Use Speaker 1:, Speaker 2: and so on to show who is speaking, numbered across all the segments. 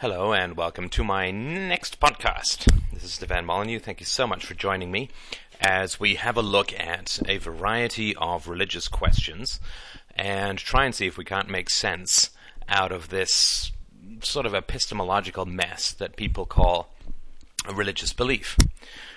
Speaker 1: Hello, and welcome to my next podcast. This is Stefan Molyneux. Thank you so much for joining me as we have a look at a variety of religious questions and try and see if we can't make sense out of this sort of epistemological mess that people call a religious belief.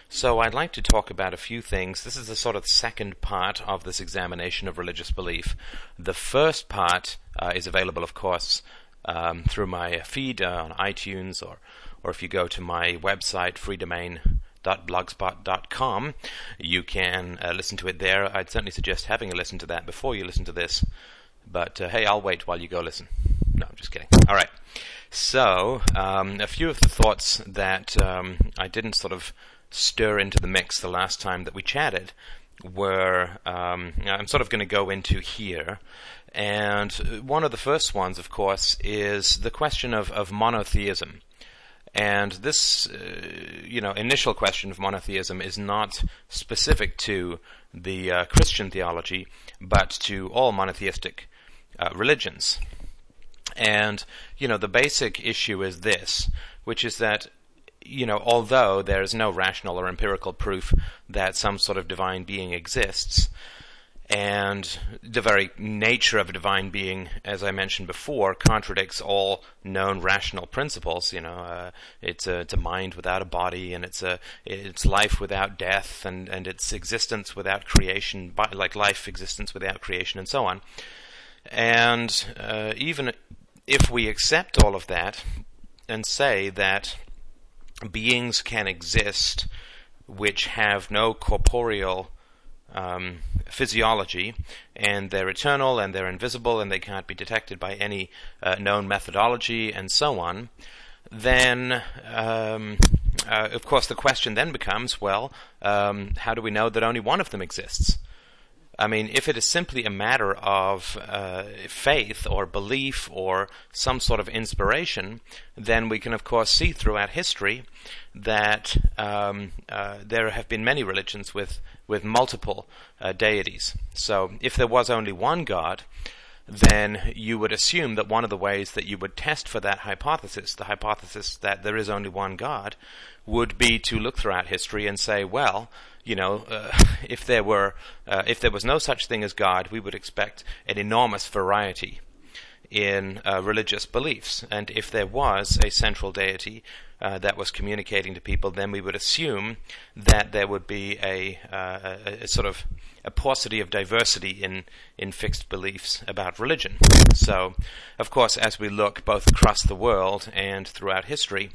Speaker 1: So I'd like to talk about a few things. This is the sort of second part of this examination of religious belief. The first part uh, is available, of course, um, through my feed uh, on iTunes, or or if you go to my website, freedomain.blogspot.com, you can uh, listen to it there. I'd certainly suggest having a listen to that before you listen to this. But uh, hey, I'll wait while you go listen. No, I'm just kidding. All right. So, um, a few of the thoughts that um, I didn't sort of stir into the mix the last time that we chatted were um, I'm sort of going to go into here. And one of the first ones, of course, is the question of, of monotheism. And this, uh, you know, initial question of monotheism is not specific to the uh, Christian theology, but to all monotheistic uh, religions. And, you know, the basic issue is this, which is that you know, although there is no rational or empirical proof that some sort of divine being exists, and the very nature of a divine being, as I mentioned before, contradicts all known rational principles. You know, uh, it's, a, it's a mind without a body, and it's a it's life without death, and and it's existence without creation, like life existence without creation, and so on. And uh, even if we accept all of that and say that beings can exist which have no corporeal um, physiology, and they're eternal and they're invisible and they can't be detected by any uh, known methodology and so on, then um, uh, of course the question then becomes well, um, how do we know that only one of them exists? I mean, if it is simply a matter of uh, faith or belief or some sort of inspiration, then we can, of course, see throughout history that um, uh, there have been many religions with with multiple uh, deities. So, if there was only one God, then you would assume that one of the ways that you would test for that hypothesis, the hypothesis that there is only one God, would be to look throughout history and say, well, you know, uh, if there were, uh, if there was no such thing as God, we would expect an enormous variety in uh, religious beliefs. And if there was a central deity uh, that was communicating to people, then we would assume that there would be a, uh, a, a, sort of a paucity of diversity in, in fixed beliefs about religion. So, of course, as we look both across the world and throughout history,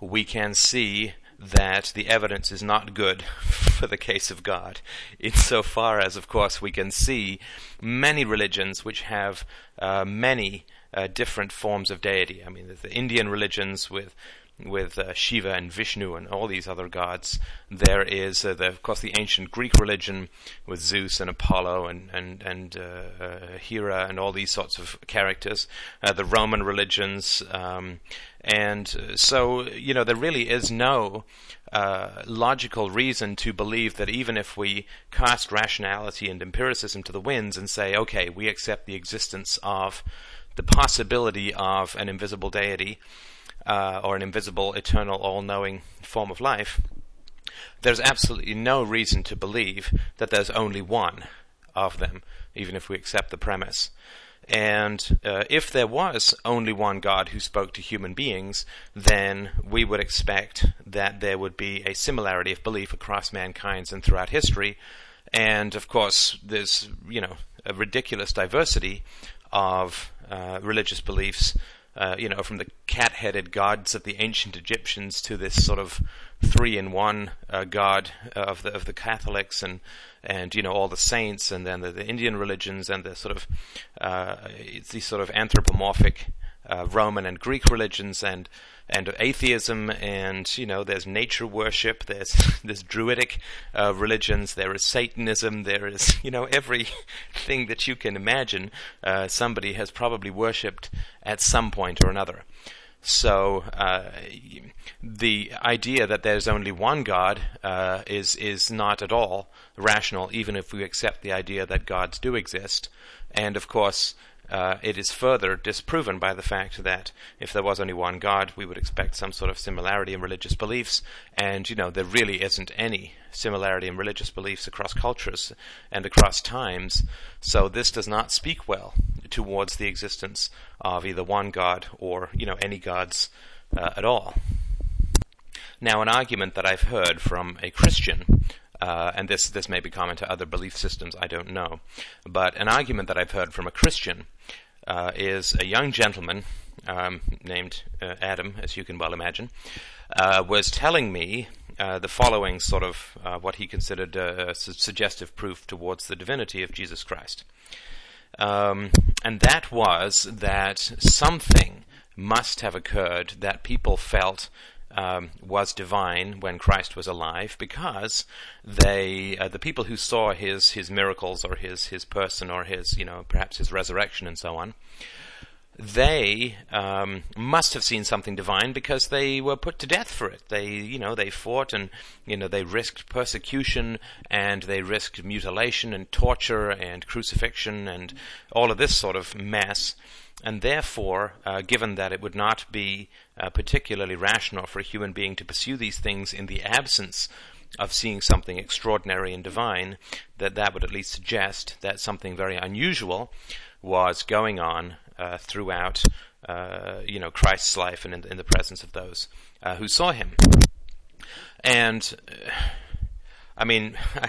Speaker 1: we can see that the evidence is not good for the case of God, insofar as, of course, we can see many religions which have uh, many uh, different forms of deity. I mean, the Indian religions with with uh, Shiva and Vishnu and all these other gods. There is, uh, the, of course, the ancient Greek religion with Zeus and Apollo and and and uh, uh Hera and all these sorts of characters. The Roman religions, um, and uh, so you know there really is no. logical reason to believe that even if we cast rationality and empiricism to the winds and say, okay, we accept the existence of the possibility of an invisible deity, uh, or an invisible, eternal, all knowing form of life, there's absolutely no reason to believe that there's only one of them, even if we accept the premise. And uh, if there was only one God who spoke to human beings, then we would expect that there would be a similarity of belief across mankind and throughout history. And of course, there's you know a ridiculous diversity of uh, religious beliefs uh, you know, from the cat-headed gods of the ancient Egyptians to this sort of three-in-one uh, god of the of the Catholics and and you know all the saints and then the, the Indian religions and the sort of uh, these sort of anthropomorphic uh, Roman and Greek religions and and atheism and you know there's nature worship there's there's druidic uh, religions there is satanism there is you know everything that you can imagine uh, somebody has probably worshipped at some point or another so uh, the idea that there's only one God uh, is is not at all rational, even if we accept the idea that gods do exist. And of course, uh, it is further disproven by the fact that if there was only one God, we would expect some sort of similarity in religious beliefs, and you know there really isn't any similarity in religious beliefs across cultures and across times. So this does not speak well towards the existence of either one God or you know any gods uh, at all. Now, an argument that I've heard from a Christian uh, and this this may be common to other belief systems. I don't know, but an argument that I've heard from a Christian uh, is a young gentleman um, named uh, Adam, as you can well imagine, uh, was telling me uh, the following sort of uh, what he considered su- suggestive proof towards the divinity of Jesus Christ, um, and that was that something must have occurred that people felt um, was divine when Christ was alive because they, uh, the people who saw his his miracles or his his person or his you know perhaps his resurrection and so on, they um, must have seen something divine because they were put to death for it. They you know they fought and you know they risked persecution and they risked mutilation and torture and crucifixion and all of this sort of mess and therefore, uh, given that it would not be uh, particularly rational for a human being to pursue these things in the absence of seeing something extraordinary and divine, that that would at least suggest that something very unusual was going on uh, throughout, uh, you know, Christ's life and in, in the presence of those uh, who saw him. And uh, I mean, I,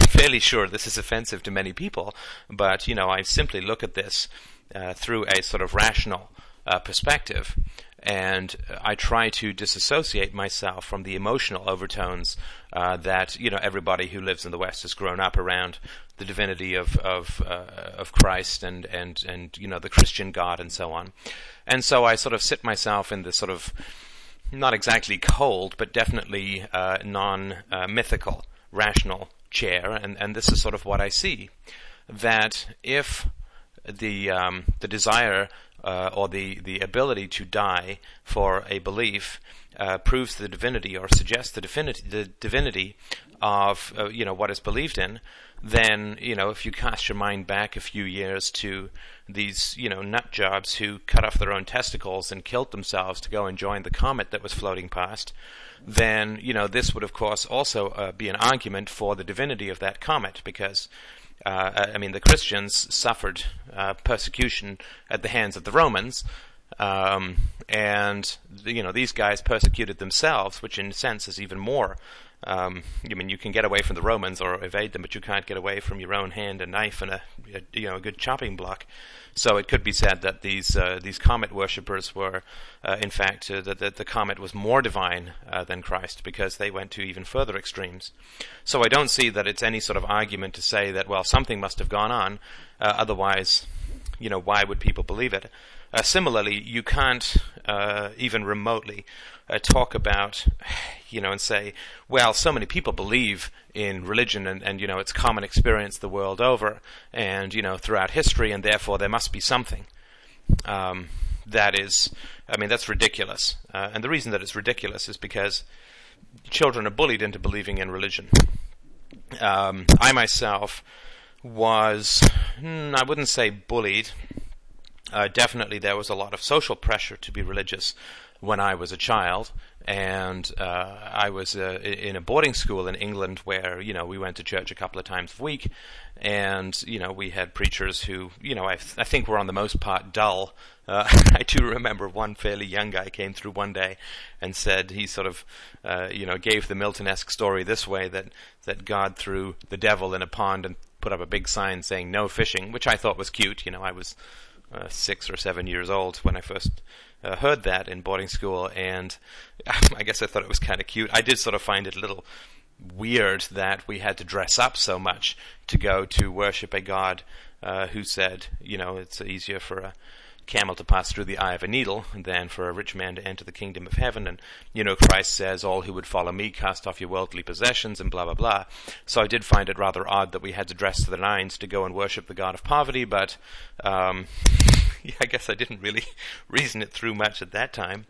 Speaker 1: am fairly sure this is offensive to many people, but you know, I simply look at this uh, through a sort of rational uh, perspective. And I try to disassociate myself from the emotional overtones uh, that you know everybody who lives in the West has grown up around the divinity of of, uh, of Christ and and and you know the Christian God and so on. And so I sort of sit myself in this sort of not exactly cold, but definitely uh, non mythical, rational chair, and, and this is sort of what I see. That if the um, the desire uh, or the the ability to die for a belief uh, proves the divinity or suggests the divinity the divinity of uh, you know what is believed in, then you know if you cast your mind back a few years to these you know nut jobs who cut off their own testicles and killed themselves to go and join the comet that was floating past, then you know this would of course also uh, be an argument for the divinity of that comet because uh, I mean, the Christians suffered uh, persecution at the hands of the Romans, um, and you know these guys persecuted themselves, which in a sense is even more. Um, I mean, you can get away from the Romans or evade them, but you can't get away from your own hand, a knife, and a, a you know a good chopping block. So it could be said that these uh, these comet worshippers were, uh, in fact, uh, that, that, the comet was more divine uh, than Christ because they went to even further extremes. So I don't see that it's any sort of argument to say that well something must have gone on, uh, otherwise, you know, why would people believe it? Uh, similarly, you can't even remotely talk about, you know, and say, well, so many people believe in religion and, and, you know, it's common experience the world over and, you know, throughout history and therefore there must be something. Um, that is, I mean, that's ridiculous. Uh, and the reason that it's ridiculous is because children are bullied into believing in religion. Um, I myself was, hmm, I wouldn't say bullied. Uh, definitely, there was a lot of social pressure to be religious when I was a child, and uh, I was uh, in a boarding school in England where you know we went to church a couple of times a week, and you know we had preachers who you know I, th- I think were on the most part dull. Uh, I do remember one fairly young guy came through one day and said he sort of uh, you know gave the Milton-esque story this way that that God threw the devil in a pond and put up a big sign saying no fishing, which I thought was cute. You know I was uh, six or seven years old when I first uh, heard that in boarding school, and I guess I thought it was kind of cute. I did sort of find it a little weird that we had to dress up so much to go to worship a god uh, who said, you know, it's easier for a camel to pass through the eye of a needle than for a rich man to enter the kingdom of heaven. And, you know, Christ says, all who would follow me cast off your worldly possessions and blah, blah, blah. So I did find it rather odd that we had to dress to the nines to go and worship the God of poverty, but, um, yeah, I guess I didn't really reason it through much at that time.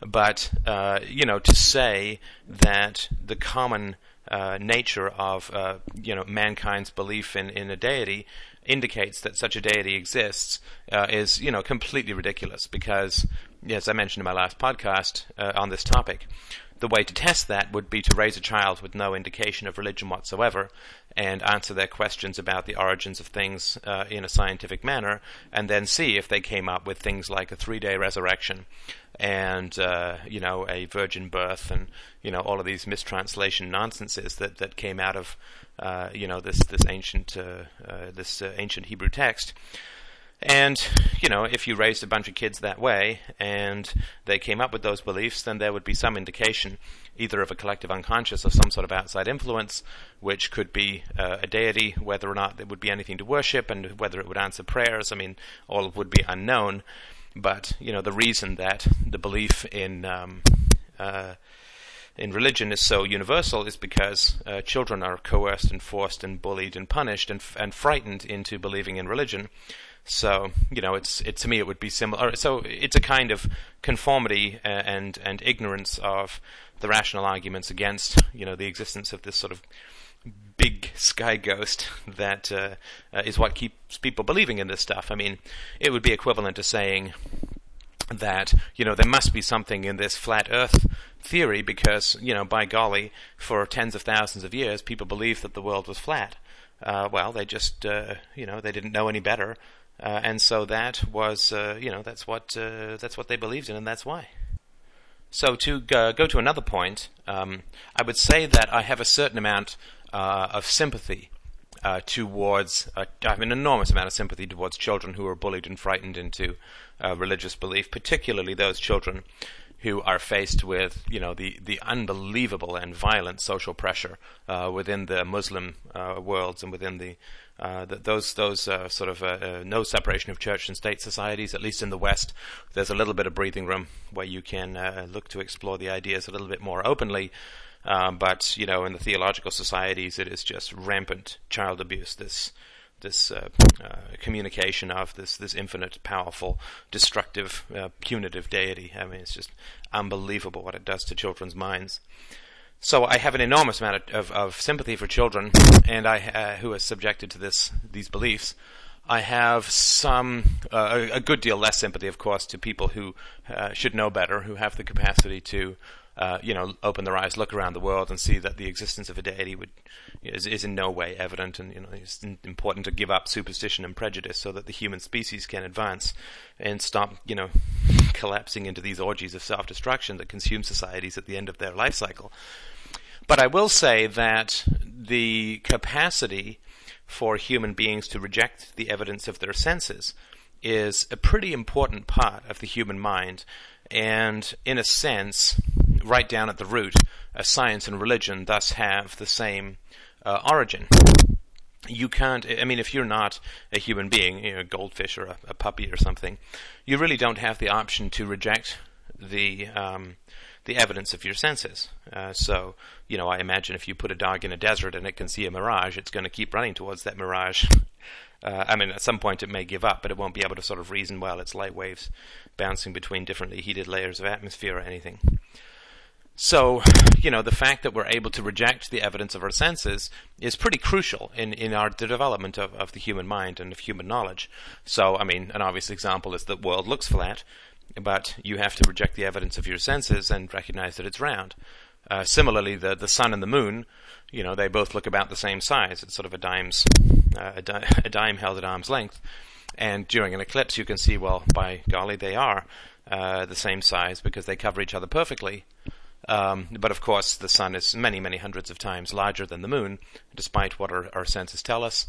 Speaker 1: But, uh, you know, to say that the common uh, nature of, uh, you know, mankind's belief in, in a deity indicates that such a deity exists uh, is, you know, completely ridiculous because, as I mentioned in my last podcast uh, on this topic, the way to test that would be to raise a child with no indication of religion whatsoever and answer their questions about the origins of things uh, in a scientific manner, and then see if they came up with things like a three-day resurrection and uh, you know a virgin birth and you know all of these mistranslation nonsenses that that came out of uh, you know this this ancient uh, uh, this uh, ancient Hebrew text. And, you know, if you raised a bunch of kids that way and they came up with those beliefs, then there would be some indication either of a collective unconscious or some sort of outside influence, which could be uh, a deity, whether or not there would be anything to worship and whether it would answer prayers. I mean, all would be unknown. But, you know, the reason that the belief in. Um, uh, in religion is so universal is because uh, children are coerced and forced and bullied and punished and, f- and frightened into believing in religion. So you know, it's it to me it would be similar. So it's a kind of conformity uh, and and ignorance of the rational arguments against you know the existence of this sort of big sky ghost that uh, uh, is what keeps people believing in this stuff. I mean, it would be equivalent to saying that you know there must be something in this flat Earth theory because you know by golly, for tens of thousands of years people believed that the world was flat. Uh, well, they just uh, you know they didn't know any better, uh, and so that was, uh, you know, that's what uh, that's what they believed in, and that's why. So to go, go to another point, um, I would say that I have a certain amount uh, of sympathy uh, towards, uh, I have an enormous amount of sympathy towards children who are bullied and frightened into religious belief, particularly those children who are faced with, you know, the, the unbelievable and violent social pressure uh, within the Muslim uh, worlds and within the, uh, those those uh, sort of uh, uh, no separation of church and state societies. At least in the West, there's a little bit of breathing room where you can look to explore the ideas a little bit more openly. but you know, in the theological societies, it is just rampant child abuse. This this uh, uh, communication of this this infinite, powerful, destructive, uh, punitive deity. I mean, it's just unbelievable what it does to children's minds. So I have an enormous amount of, of, sympathy for children, and I uh, who are subjected to this these beliefs. I have some, uh, a, a, good deal less sympathy, of course, to people who uh, should know better, who have the capacity to uh, you know, open their eyes, look around the world, and see that the existence of a deity would, is, is in no way evident, and you know, it's important to give up superstition and prejudice so that the human species can advance and stop, you know, collapsing into these orgies of self-destruction that consume societies at the end of their life cycle. But I will say that the capacity for human beings to reject the evidence of their senses is a pretty important part of the human mind, and in a sense, right down at the root, uh, science and religion thus have the same uh, origin. You can't, I mean, if you're not a human being, you know, a goldfish or a, a puppy or something, you really don't have the option to reject the um, the evidence of your senses. Uh, so, you know, I imagine if you put a dog in a desert and it can see a mirage, it's going to keep running towards that mirage. Uh, I mean, at some point it may give up, but it won't be able to sort of reason well. It's light waves bouncing between differently heated layers of atmosphere or anything. So, you know, the fact that we're able to reject the evidence of our senses is pretty crucial in, in our the development of, of the human mind and of human knowledge. So, I mean, an obvious example is that the world looks flat, but you have to reject the evidence of your senses and recognize that it's round. Uh, similarly, the the sun and the moon, you know, they both look about the same size. It's sort of a dime's uh, a, di- a dime held at arm's length. And during an eclipse, you can see, well, by golly, they are uh, the same size because they cover each other perfectly. Um, but of course, the sun is many, many hundreds of times larger than the moon, despite what our, our senses tell us.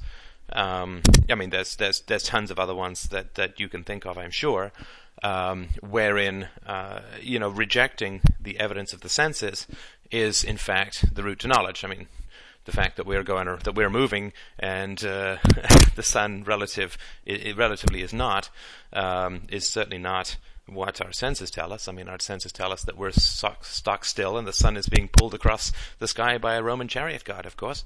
Speaker 1: Um, I mean, there's there's there's tons of other ones that, that you can think of, I'm sure, um, wherein uh, you know rejecting the evidence of the senses is in fact the route to knowledge. I mean, the fact that we're going or that we're moving and uh, the sun relative it, it relatively is not um, is certainly not what our senses tell us. I mean, our senses tell us that we're stock still and the sun is being pulled across the sky by a Roman chariot god, of course.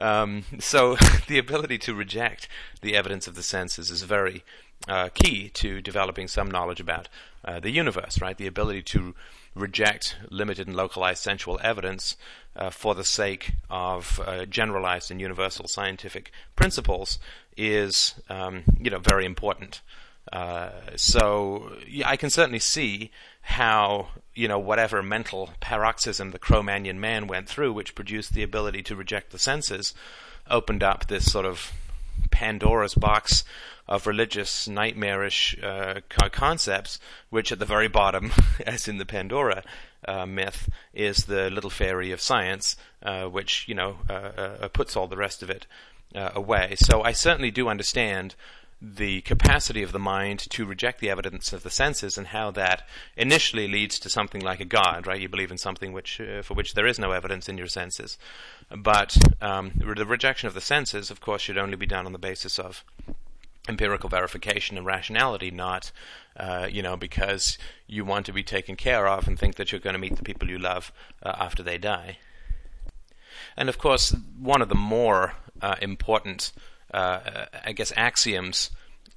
Speaker 1: Um, so the ability to reject the evidence of the senses is very uh, key to developing some knowledge about uh, the universe, right? The ability to reject limited and localized sensual evidence uh, for the sake of uh, generalized and universal scientific principles is, um, you know, very important. Uh, so yeah, I can certainly see how you know whatever mental paroxysm the Cro-Magnon man went through, which produced the ability to reject the senses, opened up this sort of Pandora's box of religious nightmarish uh, concepts, which at the very bottom, as in the Pandora uh, myth, is the little fairy of science, uh, which you know uh, uh, puts all the rest of it away. So I certainly do understand the capacity of the mind to reject the evidence of the senses and how that initially leads to something like a god, right? You believe in something which, uh, for which there is no evidence in your senses. But um, the rejection of the senses, of course, should only be done on the basis of empirical verification and rationality, not, uh, you know, because you want to be taken care of and think that you're going to meet the people you love uh, after they die. And of course, one of the more uh, important uh, I guess, axioms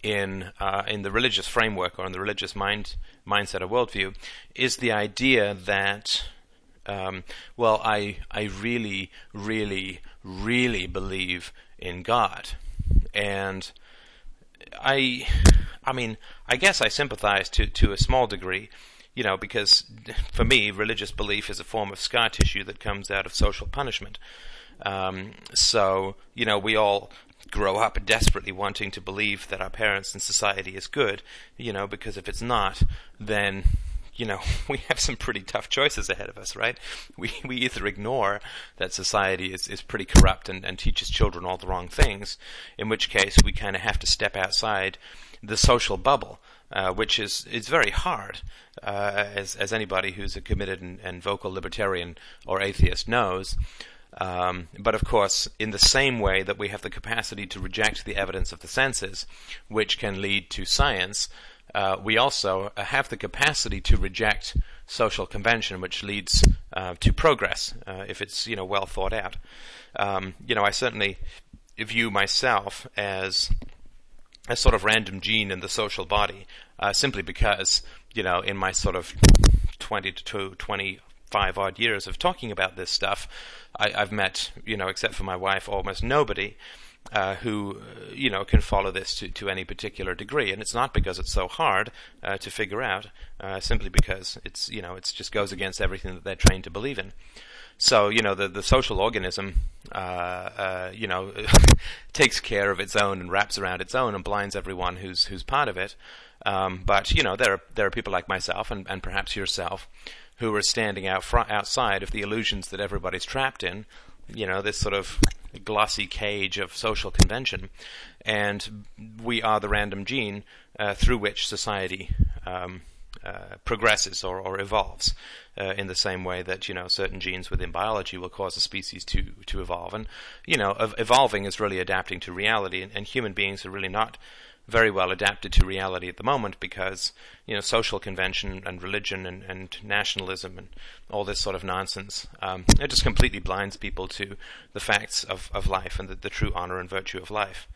Speaker 1: in uh, in the religious framework or in the religious mind mindset or worldview is the idea that um, well, I I really, really, really believe in God, and I I mean I guess I sympathize to to a small degree. You know, because for me, religious belief is a form of scar tissue that comes out of social punishment. Um, so, you know, we all grow up desperately wanting to believe that our parents and society is good, you know, because if it's not, then you know, we have some pretty tough choices ahead of us, right? We we either ignore that society is, is pretty corrupt and, and teaches children all the wrong things, in which case we kind of have to step outside the social bubble, uh, which is is very hard, uh, as as anybody who's a committed and, and vocal libertarian or atheist knows. Um, but of course, in the same way that we have the capacity to reject the evidence of the senses, which can lead to science, uh, we also have the capacity to reject social convention, which leads uh, to progress uh, if it's you know well thought out. Um, you know, I certainly view myself as a sort of random gene in the social body, uh, simply because you know in my sort of twenty to twenty five odd years of talking about this stuff, I, have met, you know, except for my wife, almost nobody uh, who, uh, you know, can follow this to, to any particular degree. And it's not because it's so hard uh, to figure out, uh, simply because it's, you know, it just goes against everything that they're trained to believe in. So, you know, the, the social organism, uh, uh, you know, takes care of its own and wraps around its own and blinds everyone who's, who's part of it. Um, but, you know, there are, there are people like myself and, and perhaps yourself who are standing out fr- outside of the illusions that everybody's trapped in. You know, this sort of glossy cage of social convention, and we are the random gene uh, through which society um, uh, progresses or, or evolves. Uh, in the same way that you know certain genes within biology will cause a species to to evolve, and you know evolving is really adapting to reality, and, and human beings are really not very well adapted to reality at the moment because you know social convention and religion and, and nationalism and all this sort of nonsense um, it just completely blinds people to the facts of, of life and the, the true honor and virtue of life.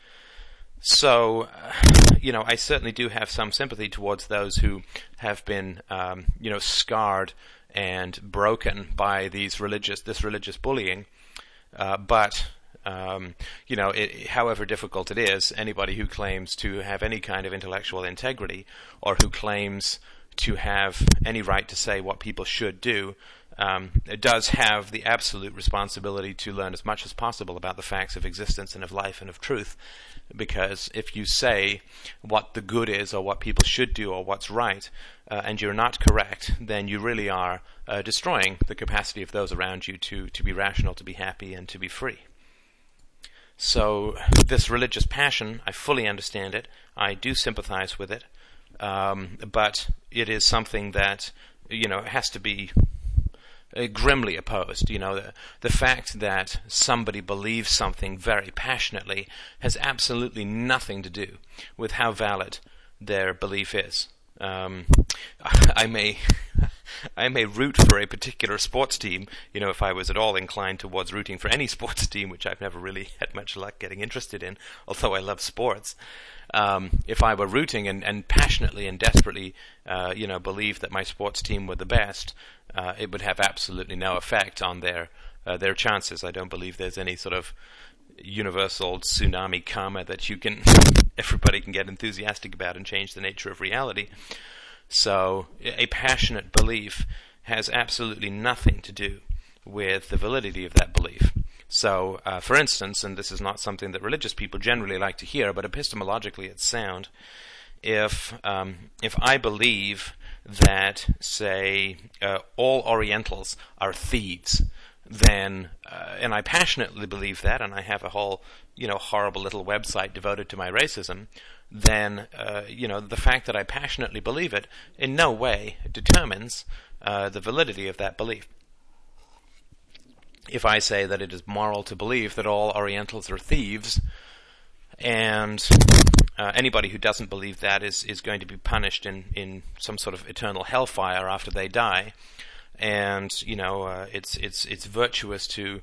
Speaker 1: So, you know, I certainly do have some sympathy towards those who have been, um, you know, scarred and broken by these religious this religious bullying. Uh, but um, you know, it, however difficult it is, anybody who claims to have any kind of intellectual integrity or who claims to have any right to say what people should do um, does have the absolute responsibility to learn as much as possible about the facts of existence and of life and of truth. Because if you say what the good is or what people should do or what's right, uh, and you're not correct, then you really are uh, destroying the capacity of those around you to, to be rational, to be happy, and to be free. So, this religious passion, I fully understand it. I do sympathize with it. Um, but it is something that, you know, has to be uh, grimly opposed. You know, the, the fact that somebody believes something very passionately has absolutely nothing to do with how valid their belief is. Um, I may. I may root for a particular sports team, you know, if I was at all inclined towards rooting for any sports team, which I've never really had much luck getting interested in, although I love sports. Um, if I were rooting and, and passionately and desperately, uh, you know, believed that my sports team were the best, uh, it would have absolutely no effect on their uh, their chances. I don't believe there's any sort of universal tsunami karma that you can everybody can get enthusiastic about and change the nature of reality. So a passionate belief has absolutely nothing to do with the validity of that belief. So, uh, for instance, and this is not something that religious people generally like to hear, but epistemologically it's sound. If um, if I believe that, say, uh, all Orientals are thieves, then, uh, and I passionately believe that, and I have a whole, you know, horrible little website devoted to my racism, then, uh, you know, the fact that I passionately believe it in no way determines uh, the validity of that belief. If I say that it is moral to believe that all Orientals are thieves, and uh, anybody who doesn't believe that is, is going to be punished in, in some sort of eternal hellfire after they die, and you know uh, it's it's it's virtuous to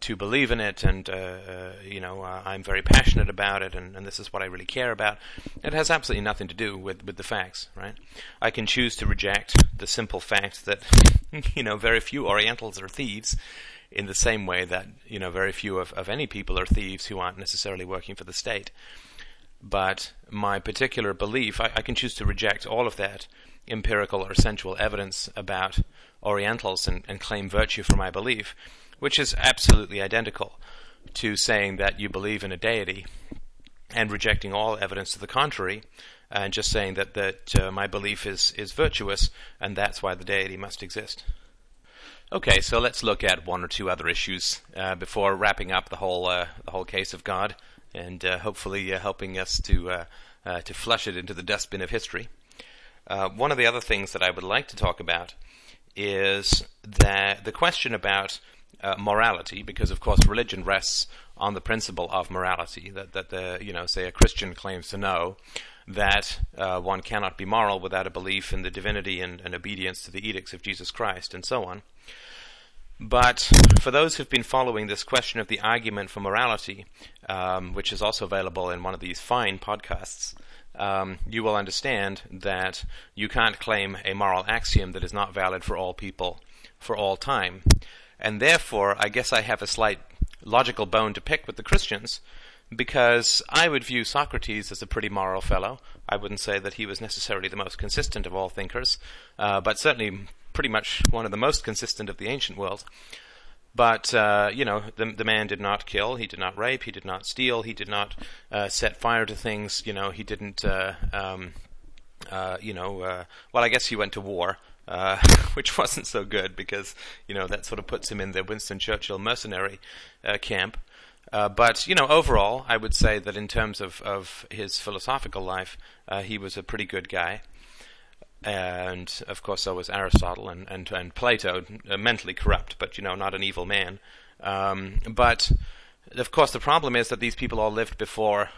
Speaker 1: to believe in it, and uh, uh, you know uh, I'm very passionate about it, and, and, this is what I really care about. It has absolutely nothing to do with with the facts, right? I can choose to reject the simple fact that you know very few Orientals are thieves, in the same way that you know very few of, of any people are thieves who aren't necessarily working for the state. But my particular belief, I, I can choose to reject all of that empirical or sensual evidence about Orientals and, and claim virtue for my belief, which is absolutely identical to saying that you believe in a deity and rejecting all evidence to the contrary, and just saying that that uh, my belief is is virtuous, and that's why the deity must exist. Okay, so let's look at one or two other issues uh, before wrapping up the whole uh, the whole case of God, and uh, hopefully uh, helping us to uh, to flush it into the dustbin of history. one of the other things that I would like to talk about is that the question about uh, morality, because of course religion rests on the principle of morality. That that the you know say a Christian claims to know that uh, one cannot be moral without a belief in the divinity and, and obedience to the edicts of Jesus Christ, and so on. But for those who've been following this question of the argument for morality, um, which is also available in one of these fine podcasts, um, you will understand that you can't claim a moral axiom that is not valid for all people for all time. And therefore, I guess I have a slight logical bone to pick with the Christians because I would view Socrates as a pretty moral fellow. I wouldn't say that he was necessarily the most consistent of all thinkers, uh, but certainly pretty much one of the most consistent of the ancient world. But uh, you know, the the man did not kill. He did not rape. He did not steal. He did not uh, set fire to things. You know, he didn't. Uh, um, uh, you know, uh, well, I guess he went to war, uh, which wasn't so good because you know that sort of puts him in the Winston Churchill mercenary camp. but you know, overall, I would say that in terms of, of his philosophical life, he was a pretty good guy and of course so was Aristotle and and, and Plato, uh, mentally corrupt, but you know not an evil man. Um, but of course the problem is that these people all lived before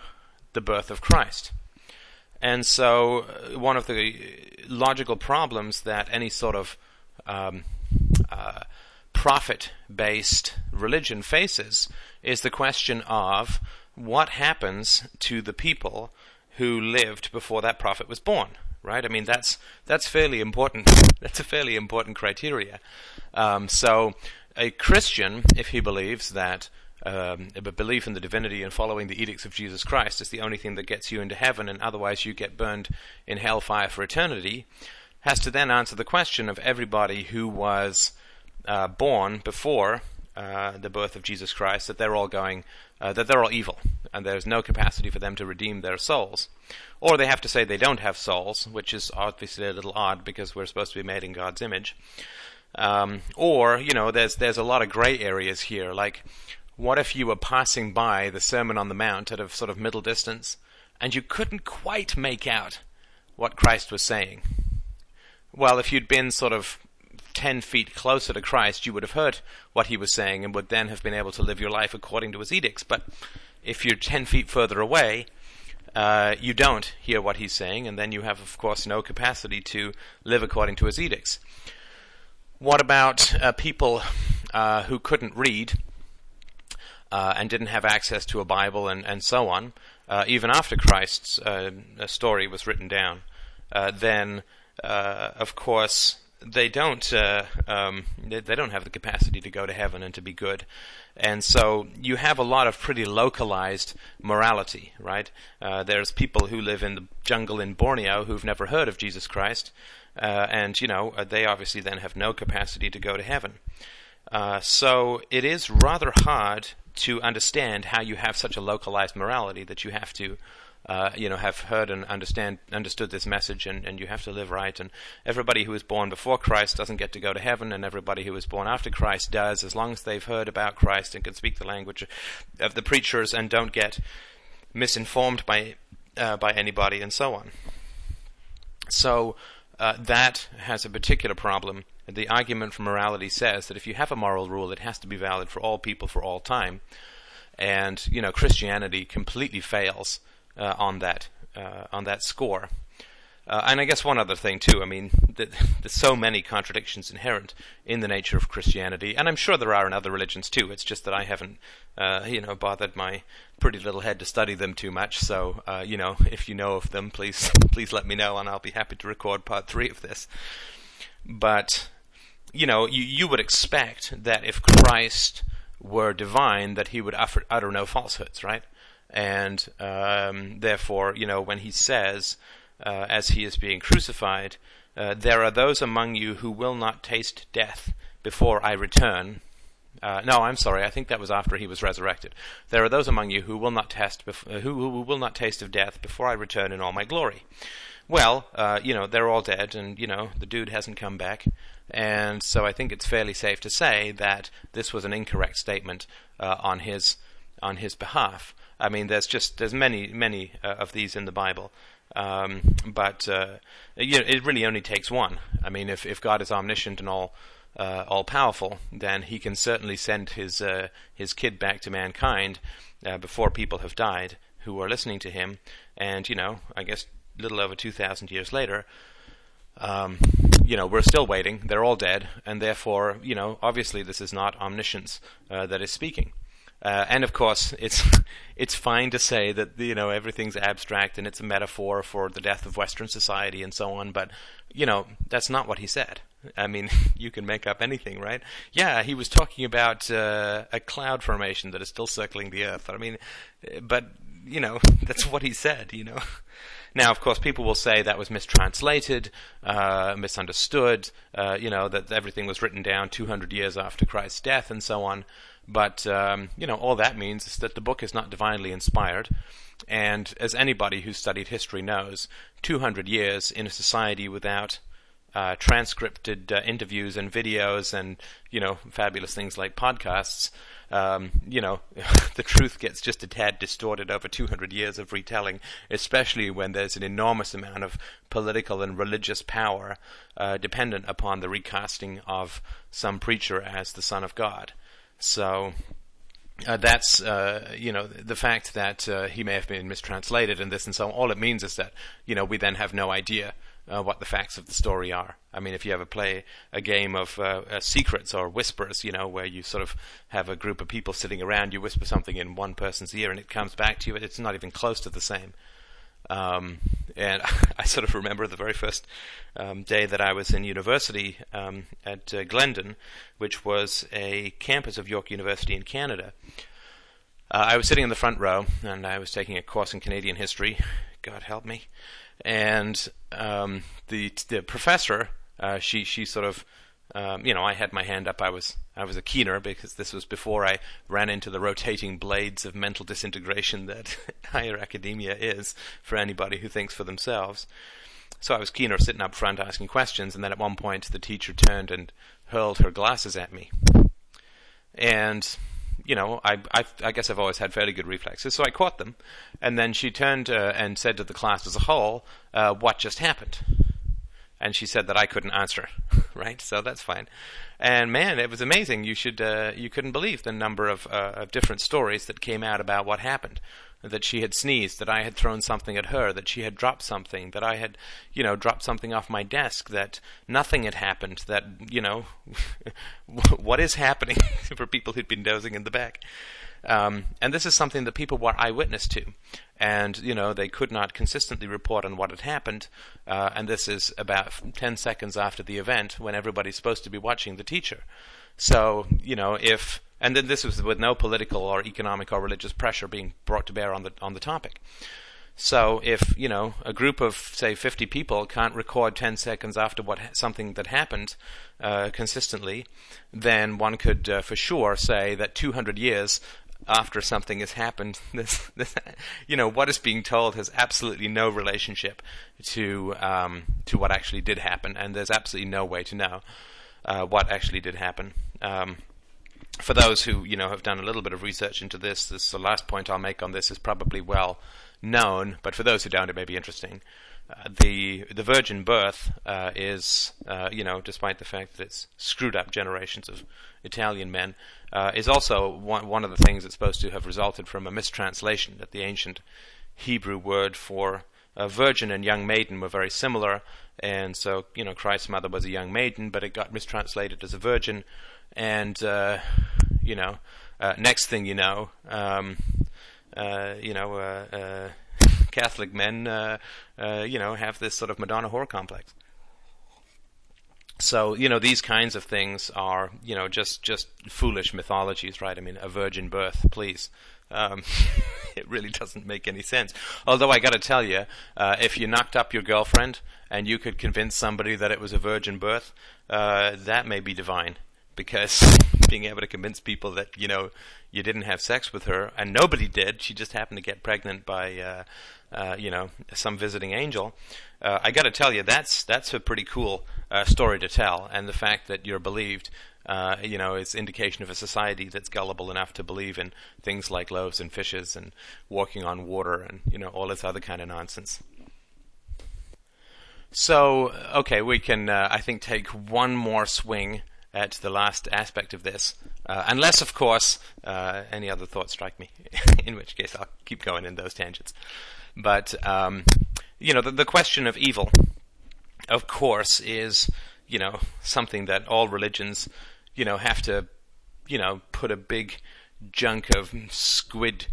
Speaker 1: the birth of Christ, and so uh, one of the logical problems that any sort of um, uh, prophet-based religion faces is the question of what happens to the people who lived before that prophet was born right? I mean, that's that's fairly important. that's a fairly important criteria. Um, so, a Christian, if he believes that um, a belief in the divinity and following the edicts of Jesus Christ is the only thing that gets you into heaven, and otherwise you get burned in hellfire for eternity, has to then answer the question of everybody who was uh, born before uh, the birth of Jesus Christ that they're all going, uh, that they're all evil, and there's no capacity for them to redeem their souls. Or they have to say they don't have souls, which is obviously a little odd because we're supposed to be made in God's image. Um, or, you know, there's, there's a lot of gray areas here, like, what if you were passing by the Sermon on the Mount at a sort of middle distance, and you couldn't quite make out what Christ was saying? Well, if you'd been sort of 10 feet closer to Christ, you would have heard what he was saying and would then have been able to live your life according to his edicts. But if you're 10 feet further away, uh, you don't hear what he's saying, and then you have, of course, no capacity to live according to his edicts. What about uh, people uh, who couldn't read uh, and didn't have access to a Bible and, and so on, uh, even after Christ's uh, story was written down? then, of course, they don't uh, um, they, they, don't have the capacity to go to heaven and to be good, and so you have a lot of pretty localized morality, right? Uh, there's people who live in the jungle in Borneo who've never heard of Jesus Christ, uh, and you know uh, they obviously then have no capacity to go to heaven. Uh, so it is rather hard to understand how you have such a localized morality that you have to uh, you know, have heard and understand understood this message, and, and you have to live right. And everybody who was born before Christ doesn't get to go to heaven, and everybody who was born after Christ does, as long as they've heard about Christ and can speak the language of the preachers and don't get misinformed by uh, by anybody, and so on. So uh, that has a particular problem. The argument for morality says that if you have a moral rule, it has to be valid for all people for all time. And you know, Christianity completely fails uh, on that uh, on that score. Uh, and I guess one other thing too. I mean, th- there's so many contradictions inherent in the nature of Christianity, and I'm sure there are in other religions too. It's just that I haven't, uh, you know, bothered my pretty little head to study them too much. So, uh, you know, if you know of them, please please let me know, and I'll be happy to record part three of this. But you know, you you would expect that if Christ were divine, that he would utter, utter no falsehoods, right? And um, therefore, you know, when he says, uh, as he is being crucified, uh, there are those among you who will not taste death before I return. Uh, no, I'm sorry. I think that was after he was resurrected. There are those among you who will not test, bef- uh, who, who, will not taste of death before I return in all my glory. Well, uh, you know, they're all dead, and you know, the dude hasn't come back, and so I think it's fairly safe to say that this was an incorrect statement uh, on his on his behalf. I mean, there's just there's many many uh, of these in the Bible, um, but uh, you know, it really only takes one. I mean, if if God is omniscient and all uh, all powerful, then He can certainly send His uh, His kid back to mankind uh, before people have died who are listening to Him, and you know, I guess a little over two thousand years later. Um, you know, we're still waiting. They're all dead, and therefore, you know, obviously, this is not omniscience uh, that is speaking. Uh, and of course, it's it's fine to say that you know everything's abstract and it's a metaphor for the death of Western society and so on. But you know that's not what he said. I mean, you can make up anything, right? Yeah, he was talking about uh, a cloud formation that is still circling the Earth. I mean, but you know that's what he said. You know. Now, of course, people will say that was mistranslated, uh, misunderstood. Uh, you know that everything was written down 200 years after Christ's death, and so on. But um, you know, all that means is that the book is not divinely inspired. And as anybody who's studied history knows, 200 years in a society without uh, transcripted uh, interviews and videos and you know fabulous things like podcasts, um, you know the truth gets just a tad distorted over 200 years of retelling, especially when there's an enormous amount of political and religious power uh, dependent upon the recasting of some preacher as the Son of God. So uh, that's uh, you know the fact that uh, he may have been mistranslated and this and so on. All it means is that you know we then have no idea uh, what the facts of the story are. I mean, if you ever play a game of uh, uh, secrets or whispers, you know, where you sort of have a group of people sitting around, you whisper something in one person's ear and it comes back to you, it's not even close to the same. Um, and I sort of remember the very first um, day that I was in university um, at uh, Glendon, which was a campus of York University in Canada. Uh, I was sitting in the front row, and I was taking a course in Canadian history. God help me! And um, the the professor, uh, she she sort of um, you know, I had my hand up. I was I was a keener because this was before I ran into the rotating blades of mental disintegration that higher academia is for anybody who thinks for themselves. So I was keener sitting up front asking questions, and then at one point the teacher turned and hurled her glasses at me. And you know, I, I, I, guess I've always had fairly good reflexes, so I caught them. And then she turned uh, and said to the class as a whole, uh, "What just happened?" And she said that I couldn't answer, right? So that's fine. And man, it was amazing. You should uh, you couldn't believe the number of, uh, of different stories that came out about what happened. That she had sneezed, that I had thrown something at her, that she had dropped something, that I had, you know, dropped something off my desk, that nothing had happened, that, you know, what is happening for people who'd been dozing in the back. Um, and this is something that people were eyewitness to. And, you know, they could not consistently report on what had happened. Uh, and this is about 10 seconds after the event when everybody's supposed to be watching the teacher. So, you know, if and then this was with no political or economic or religious pressure being brought to bear on the on the topic. So if you know a group of say 50 people can't record 10 seconds after what something that happened uh, consistently, then one could uh, for sure say that 200 years after something has happened, this, this, you know what is being told has absolutely no relationship to um, to what actually did happen, and there's absolutely no way to know uh, what actually did happen. Um, for those who you know have done a little bit of research into this, this the last point I'll make on this is probably well known, but for those who don't, it may be interesting. Uh, the the virgin birth uh, is, uh, you know, despite the fact that it's screwed up generations of Italian men, uh, is also one one of the things that's supposed to have resulted from a mistranslation that the ancient Hebrew word for a virgin and young maiden were very similar, and so you know Christ's mother was a young maiden, but it got mistranslated as a virgin, and uh, you know, uh, next thing you know, um, uh, you know, uh, uh, Catholic men, uh, you know, have this sort of Madonna whore complex. So you know these kinds of things are you know just just foolish mythologies, right? I mean, a virgin birth, please. Um, it really doesn't make any sense. Although I got to tell you, uh, if you knocked up your girlfriend and you could convince somebody that it was a virgin birth, uh, that may be divine because being able to convince people that you know you didn't have sex with her and nobody did, she just happened to get pregnant by uh, uh, you know some visiting angel. Uh, I got to tell you, that's that's a pretty cool uh, story to tell, and the fact that you're believed. Uh, you know, is indication of a society that's gullible enough to believe in things like loaves and fishes and walking on water and you know all this other kind of nonsense. So, okay, we can, uh, I think, take one more swing at the last aspect of this, uh, unless, of course, uh, any other thoughts strike me, in which case I'll keep going in those tangents. But um, you know, the, the question of evil, of course, is you know something that all religions, you know, have to, you know, put a big junk of squid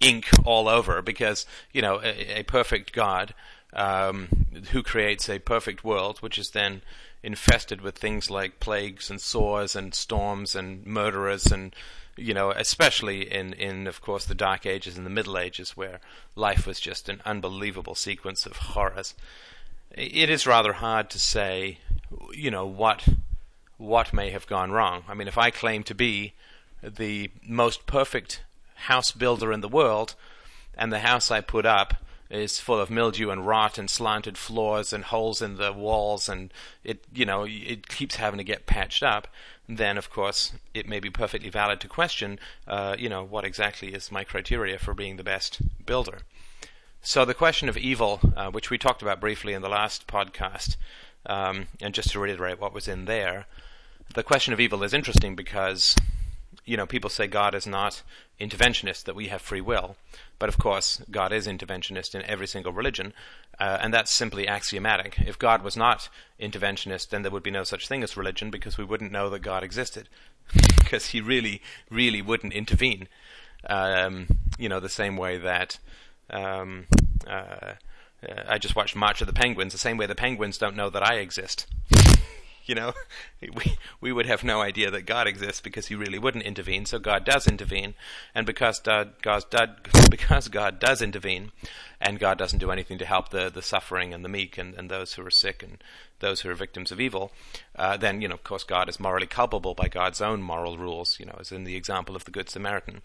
Speaker 1: ink all over because you know a, a perfect God um, who creates a perfect world, which is then infested with things like plagues and sores and storms and murderers and you know, especially in, in of course the Dark Ages and the Middle Ages, where life was just an unbelievable sequence of horrors. It is rather hard to say, you know, what what may have gone wrong. I mean, if I claim to be the most perfect house builder in the world, and the house I put up is full of mildew and rot and slanted floors and holes in the walls and it you know it keeps having to get patched up then of course it may be perfectly valid to question uh, you know what exactly is my criteria for being the best builder. So the question of evil uh, which we talked about briefly in the last podcast um, and just to reiterate what was in there the question of evil is interesting because you know, people say God is not interventionist, that we have free will. But of course, God is interventionist in every single religion, uh, and that's simply axiomatic. If God was not interventionist, then there would be no such thing as religion because we wouldn't know that God existed. because he really, really wouldn't intervene. Um, you know, the same way that. Um, uh, I just watched March of the Penguins, the same way the penguins don't know that I exist. you know, we we would have no idea that God exists because He really wouldn't intervene. So God does intervene, and because God, God, because God does intervene, and God doesn't do anything to help the the suffering and the meek and, and those who are sick and those who are victims of evil, uh, then you know, of course, God is morally culpable by God's own moral rules. You know, as in the example of the Good Samaritan.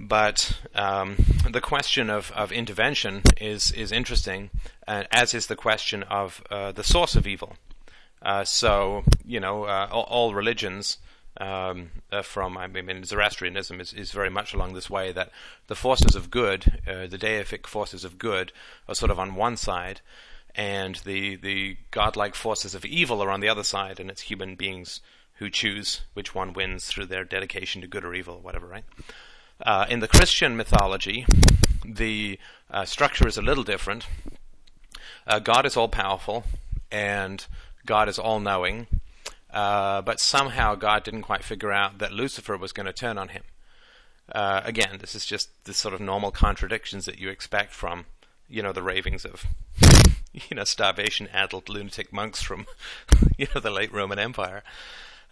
Speaker 1: But um, the question of, of intervention is is interesting, uh, as is the question of uh, the source of evil. Uh, so you know, uh, all, all, religions. Um, uh, from I mean Zoroastrianism is, is very much along this way that the forces of good, uh, the deific forces of good, are sort of on one side, and the the godlike forces of evil are on the other side, and it's human beings who choose which one wins through their dedication to good or evil, whatever, right? Uh, in the Christian mythology, the structure is a little different. God is all powerful and God is all knowing, uh, but somehow God didn't quite figure out that Lucifer was going to turn on him. Uh, again, this is just the sort of normal contradictions that you expect from, you know, the ravings of, you know, starvation-addled lunatic monks from, you know, the late Roman Empire.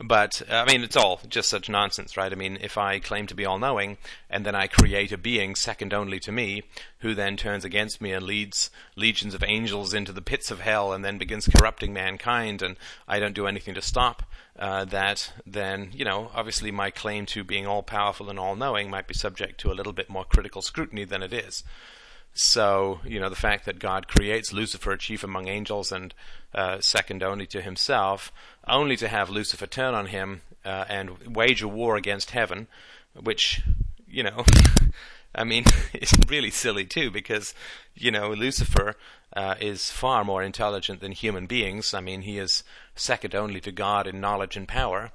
Speaker 1: But I mean, it's all just such nonsense, right? I mean, if I claim to be all-knowing and then I create a being second only to me, who then turns against me and leads legions of angels into the pits of hell and then begins corrupting mankind, and I don't do anything to stop uh, that, then you know, obviously my claim to being all-powerful and all-knowing might be subject to a little bit more critical scrutiny than it is. So, you know, the fact that God creates Lucifer chief among angels and uh, second only to himself, only to have Lucifer turn on him uh, and wage a war against heaven, which, you know, I mean, is really silly too because, you know, Lucifer uh, is far more intelligent than human beings. I mean, he is second only to God in knowledge and power.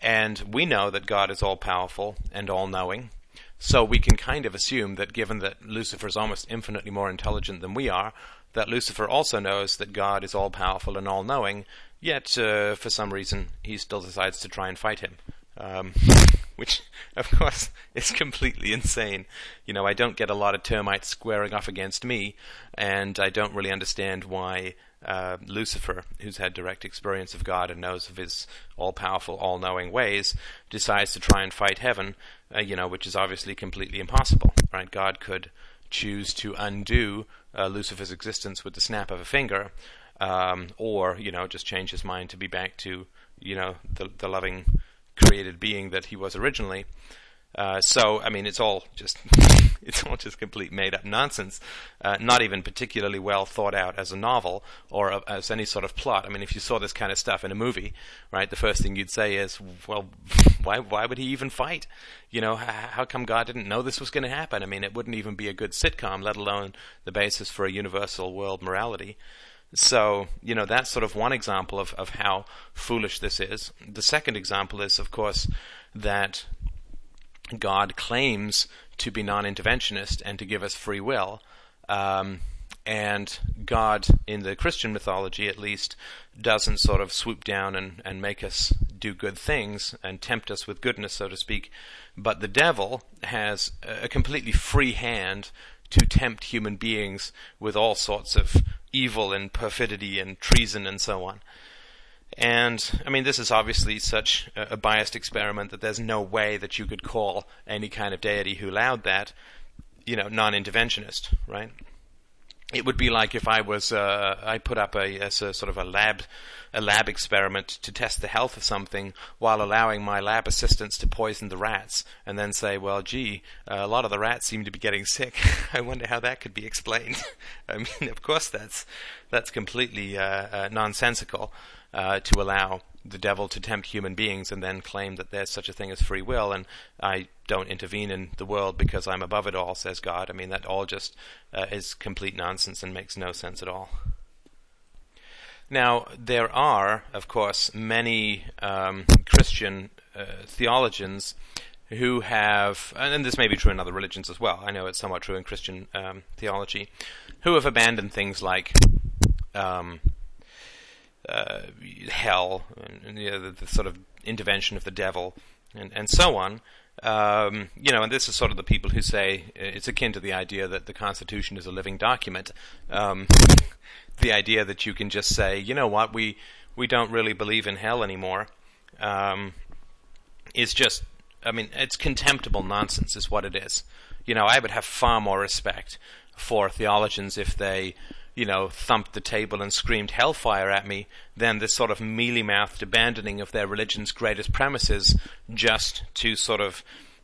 Speaker 1: And we know that God is all powerful and all knowing. So we can kind of assume that given that Lucifer is almost infinitely more intelligent than we are, that Lucifer also knows that God is all powerful and all knowing, yet uh, for some reason he still decides to try and fight him. Um, which, of course, is completely insane. You know, I don't get a lot of termites squaring off against me, and I don't really understand why uh, Lucifer, who's had direct experience of God and knows of his all-powerful, all-knowing ways, decides to try and fight heaven, uh, you know, which is obviously completely impossible, right? God could choose to undo uh, Lucifer's existence with the snap of a finger, um, or, you know, just change his mind to be back to, you know, the, the loving created being that he was originally. Uh, so, I mean, it's all just it's all just complete made up nonsense. Uh, not even particularly well thought out as a novel or a, as any sort of plot. I mean, if you saw this kind of stuff in a movie, right, the first thing you'd say is, "Well, why why would he even fight? You know, how, how come God didn't know this was going to happen? I mean, it wouldn't even be a good sitcom, let alone the basis for a universal world morality." So, you know, that's sort of one example of, of how foolish this is. The second example is, of course, that God claims to be non interventionist and to give us free will. Um, and God, in the Christian mythology at least, doesn't sort of swoop down and, and make us do good things and tempt us with goodness, so to speak. But the devil has a completely free hand to tempt human beings with all sorts of evil and perfidy and treason and so on. And I mean, this is obviously such a, biased experiment that there's no way that you could call any kind of deity who allowed that, you know, non-interventionist, right? It would be like if I was, uh, I put up a, a, sort of a lab, a lab experiment to test the health of something while allowing my lab assistants to poison the rats, and then say, well, gee, uh, a lot of the rats seem to be getting sick. I wonder how that could be explained. I mean, of course, that's that's completely uh, uh nonsensical uh, to allow the devil to tempt human beings and then claim that there's such a thing as free will and I don't intervene in the world because I'm above it all, says God. I mean, that all just uh, is complete nonsense and makes no sense at all. Now, there are, of course, many um, Christian uh, theologians who have, and this may be true in other religions as well, I know it's somewhat true in Christian um, theology, who have abandoned things like um, uh, hell and, you know, the, the, sort of intervention of the devil and, and so on. Um, you know, and this is sort of the people who say it's akin to the idea that the Constitution is a living document. Um, the idea that you can just say, you know what, we we don't really believe in hell anymore, um, is just, I mean, it's contemptible nonsense, is what it is. You know, I would have far more respect for theologians if they you know, thumped the table and screamed hellfire at me than this sort of mealy mouthed abandoning of their religion's greatest premises just to sort of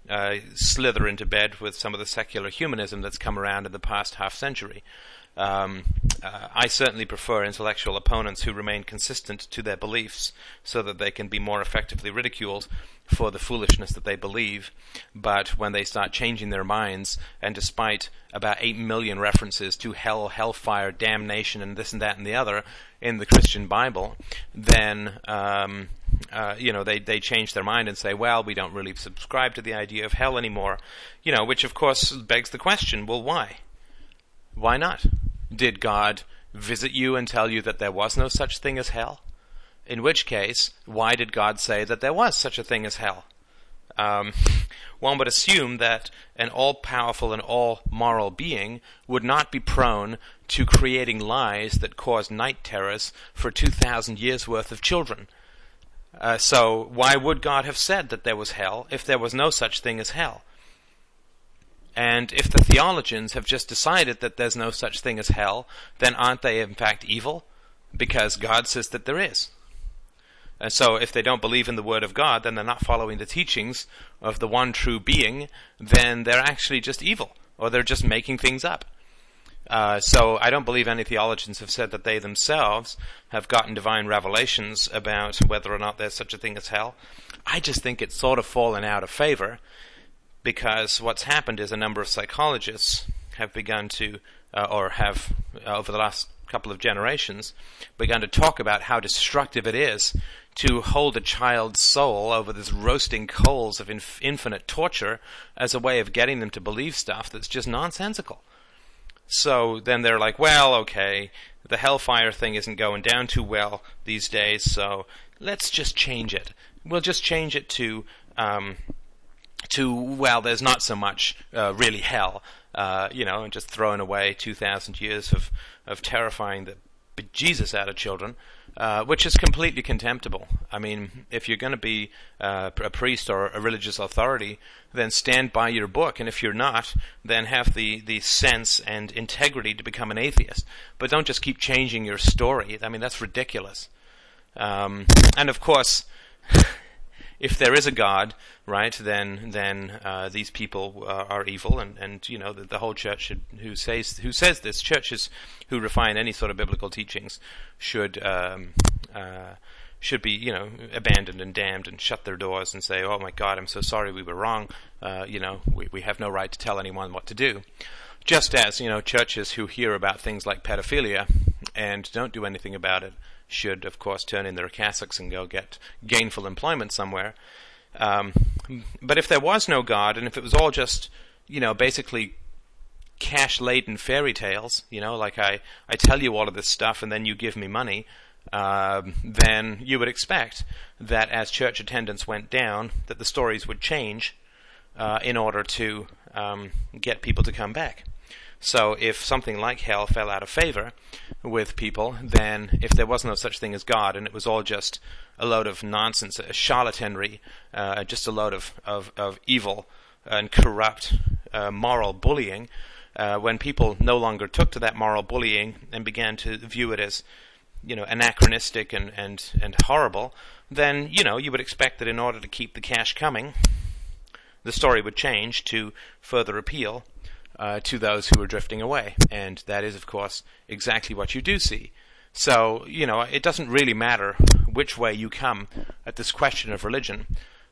Speaker 1: uh, slither into bed with some of the secular humanism that's come around in the past half century. Um, uh, I certainly prefer intellectual opponents who remain consistent to their beliefs so that they can be more effectively ridiculed for the foolishness that they believe. But when they start changing their minds, and despite about 8 million references to hell, hellfire, damnation, and this and that and the other in the Christian Bible, then um, uh, you know, they they change their mind and say, well, we don't really subscribe to the idea of hell anymore, you know, which of course begs the question, well, why? Why not? Did God visit you and tell you that there was no such thing as hell? In which case, why did God say that there was such a thing as hell? Um, one would assume that an all powerful and all moral being would not be prone to creating lies that cause night terrors for 2,000 years worth of children. Uh, so, why would God have said that there was hell if there was no such thing as hell? And if the theologians have just decided that there's no such thing as hell, then aren't they in fact evil? Because God says that there is. And so, if they don't believe in the Word of God, then they're not following the teachings of the one true being, then they're actually just evil, or they're just making things up. Uh, so, I don't believe any theologians have said that they themselves have gotten divine revelations about whether or not there's such a thing as hell. I just think it's sort of fallen out of favor because what's happened is a number of psychologists have begun to, uh, or have, uh, over the last couple of generations, begun to talk about how destructive it is to hold a child's soul over this roasting coals of inf- infinite torture as a way of getting them to believe stuff that's just nonsensical. So then they're like, well, okay, the hellfire thing isn't going down too well these days, so let's just change it. We'll just change it to, um, to well, there's not so much uh, really hell, uh, you know, and just throwing away 2,000 years of, of terrifying the Jesus out of children uh, which is completely contemptible. I mean, if you're going to be uh, a priest or a religious authority, then stand by your book, and if you're not, then have the, the sense and integrity to become an atheist. But don't just keep changing your story. I mean, that's ridiculous. Um, and of course, if there is a God, right, then then uh, these people uh, are evil, and, and you know the, the, whole church should, who says who says this churches who refine any sort of biblical teachings should um, uh, should be you know abandoned and damned and shut their doors and say, oh my God, I'm so sorry we were wrong. Uh, you know we we have no right to tell anyone what to do. Just as you know churches who hear about things like pedophilia and don't do anything about it should, of course, turn in their cassocks and go get gainful employment somewhere. Um, but if there was no God, and if it was all just, you know, basically cash laden fairy tales, you know, like I, I tell you all of this stuff and then you give me money, uh, then you would expect that as church attendance went down, that the stories would change uh, in order to um, get people to come back. So if something like hell fell out of favor with people, then if there was no such thing as God and it was all just a load of nonsense, a charlatanry, uh, just a load of, of, of evil and corrupt uh, moral bullying, uh, when people no longer took to that moral bullying and began to view it as you know anachronistic and, and, and horrible, then you know you would expect that in order to keep the cash coming, the story would change to further appeal uh, to those who are drifting away. And that is, of course, exactly what you do see. So, you know, it doesn't really matter which way you come at this question of religion.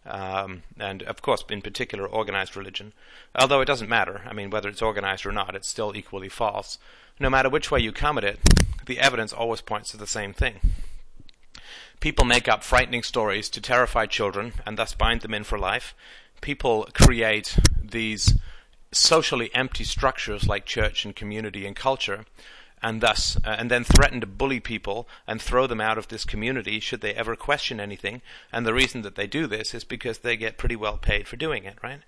Speaker 1: Um, and of course, in particular, organized religion. Although it doesn't matter. I mean, whether it's organized or not, it's still equally false. No matter which way you come at it, the evidence always points to the same thing. People make up frightening stories to terrify children and thus bind them in for life. People create these socially empty structures like church and community and culture and thus uh, and then threaten to bully people and throw them out of this community should they ever question anything and the reason that they do this is because they get pretty well paid for doing it right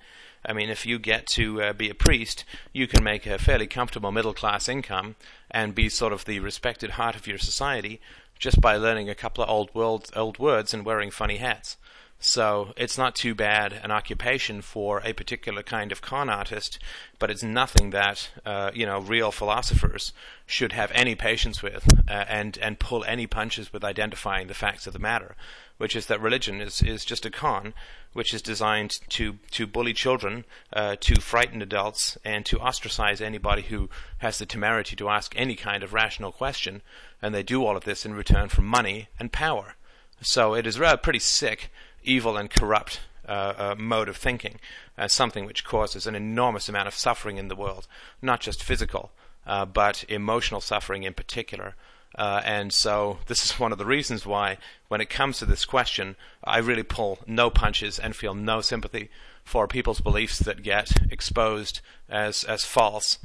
Speaker 1: I mean, if you get to uh, be a priest, you can make a fairly comfortable middle class income and be sort of the respected heart of your society just by learning a couple of old world, old words and wearing funny hats. So it's not too bad an occupation for a particular kind of con artist, but it's nothing that uh, you know real philosophers should have any patience with uh, and and pull any punches with identifying the facts of the matter, which is that religion is is just a con which is designed to to bully children, uh, to frighten adults, and to ostracize anybody who has the temerity to ask any kind of rational question, and they do all of this in return for money and power. So it is rather pretty sick evil and corrupt uh, uh, mode of thinking as something which causes an enormous amount of suffering in the world, not just physical, uh, but emotional suffering in particular. Uh, and so this is one of the reasons why, when it comes to this question, I really pull no punches and feel no sympathy for people's beliefs that get exposed as as false,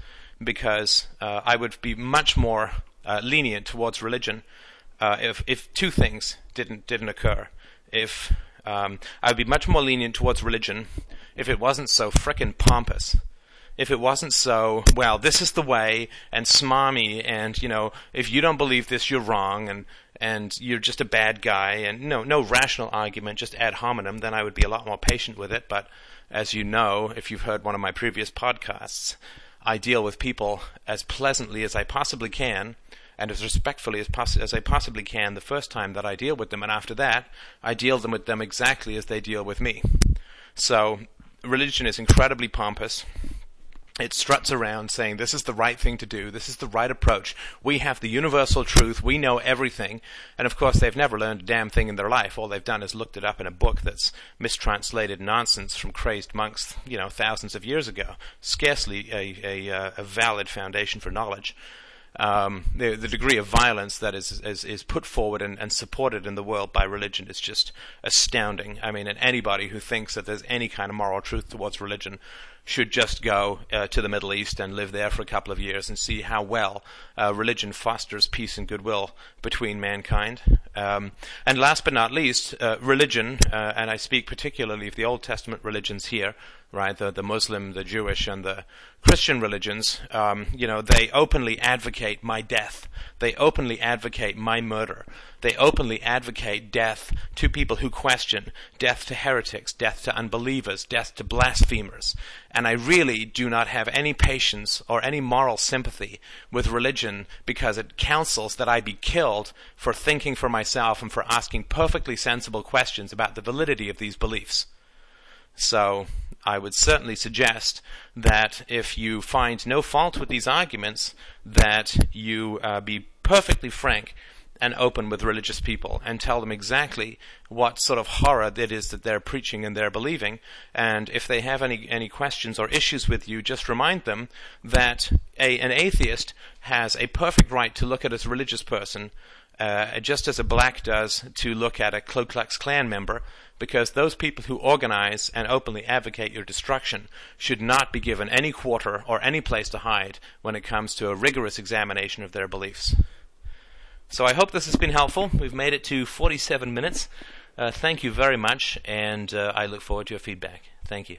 Speaker 1: because uh, I would be much more uh, lenient towards religion uh, if if two things didn't didn't occur. If um, I would be much more lenient towards religion if it wasn't so frickin' pompous if it wasn't so, well, this is the way, and smarmy, and you know, if you don't believe this, you're wrong, and and you're just a bad guy, and no, no rational argument, just ad hominem, then I would be a lot more patient with it. But as you know, if you've heard one of my previous podcasts, I deal with people as pleasantly as I possibly can, and as respectfully as, poss- as I possibly can the first time that I deal with them, and after that, I deal them with them exactly as they deal with me. So religion is incredibly pompous it struts around saying this is the right thing to do, this is the right approach. We have the universal truth, we know everything. And of course, they've never learned a damn thing in their life. All they've done is looked it up in a book that's mistranslated nonsense from crazed monks, you know, thousands of years ago. Scarcely a, a, uh, a valid foundation for knowledge. Um, the, the, degree of violence that is is, is put forward and, and, supported in the world by religion is just astounding. I mean, and anybody who thinks that there's any kind of moral truth towards religion should just go uh, to the Middle East and live there for a couple of years and see how well uh, religion fosters peace and goodwill between mankind. Um, and last but not least, uh, religion, uh, and I speak particularly of the Old Testament religions here, right? The, the Muslim, the Jewish, and the Christian religions, um, you know, they openly advocate my death. They openly advocate my murder. They openly advocate death to people who question, death to heretics, death to unbelievers, death to blasphemers. And I really do not have any patience or any moral sympathy with religion because it counsels that I be killed for thinking for myself and for asking perfectly sensible questions about the validity of these beliefs. So, I would certainly suggest that if you find no fault with these arguments, that you uh, be perfectly frank and open with religious people and tell them exactly what sort of horror it is that they're preaching and they're believing. And if they have any, any questions or issues with you, just remind them that a, an atheist has a perfect right to look at a religious person uh, just as a black does to look at a Ku Klux Klan member, because those people who organize and openly advocate your destruction should not be given any quarter or any place to hide when it comes to a rigorous examination of their beliefs. So I hope this has been helpful. We've made it to 47 minutes. Uh, thank you very much, and uh, I look forward to your feedback. Thank you.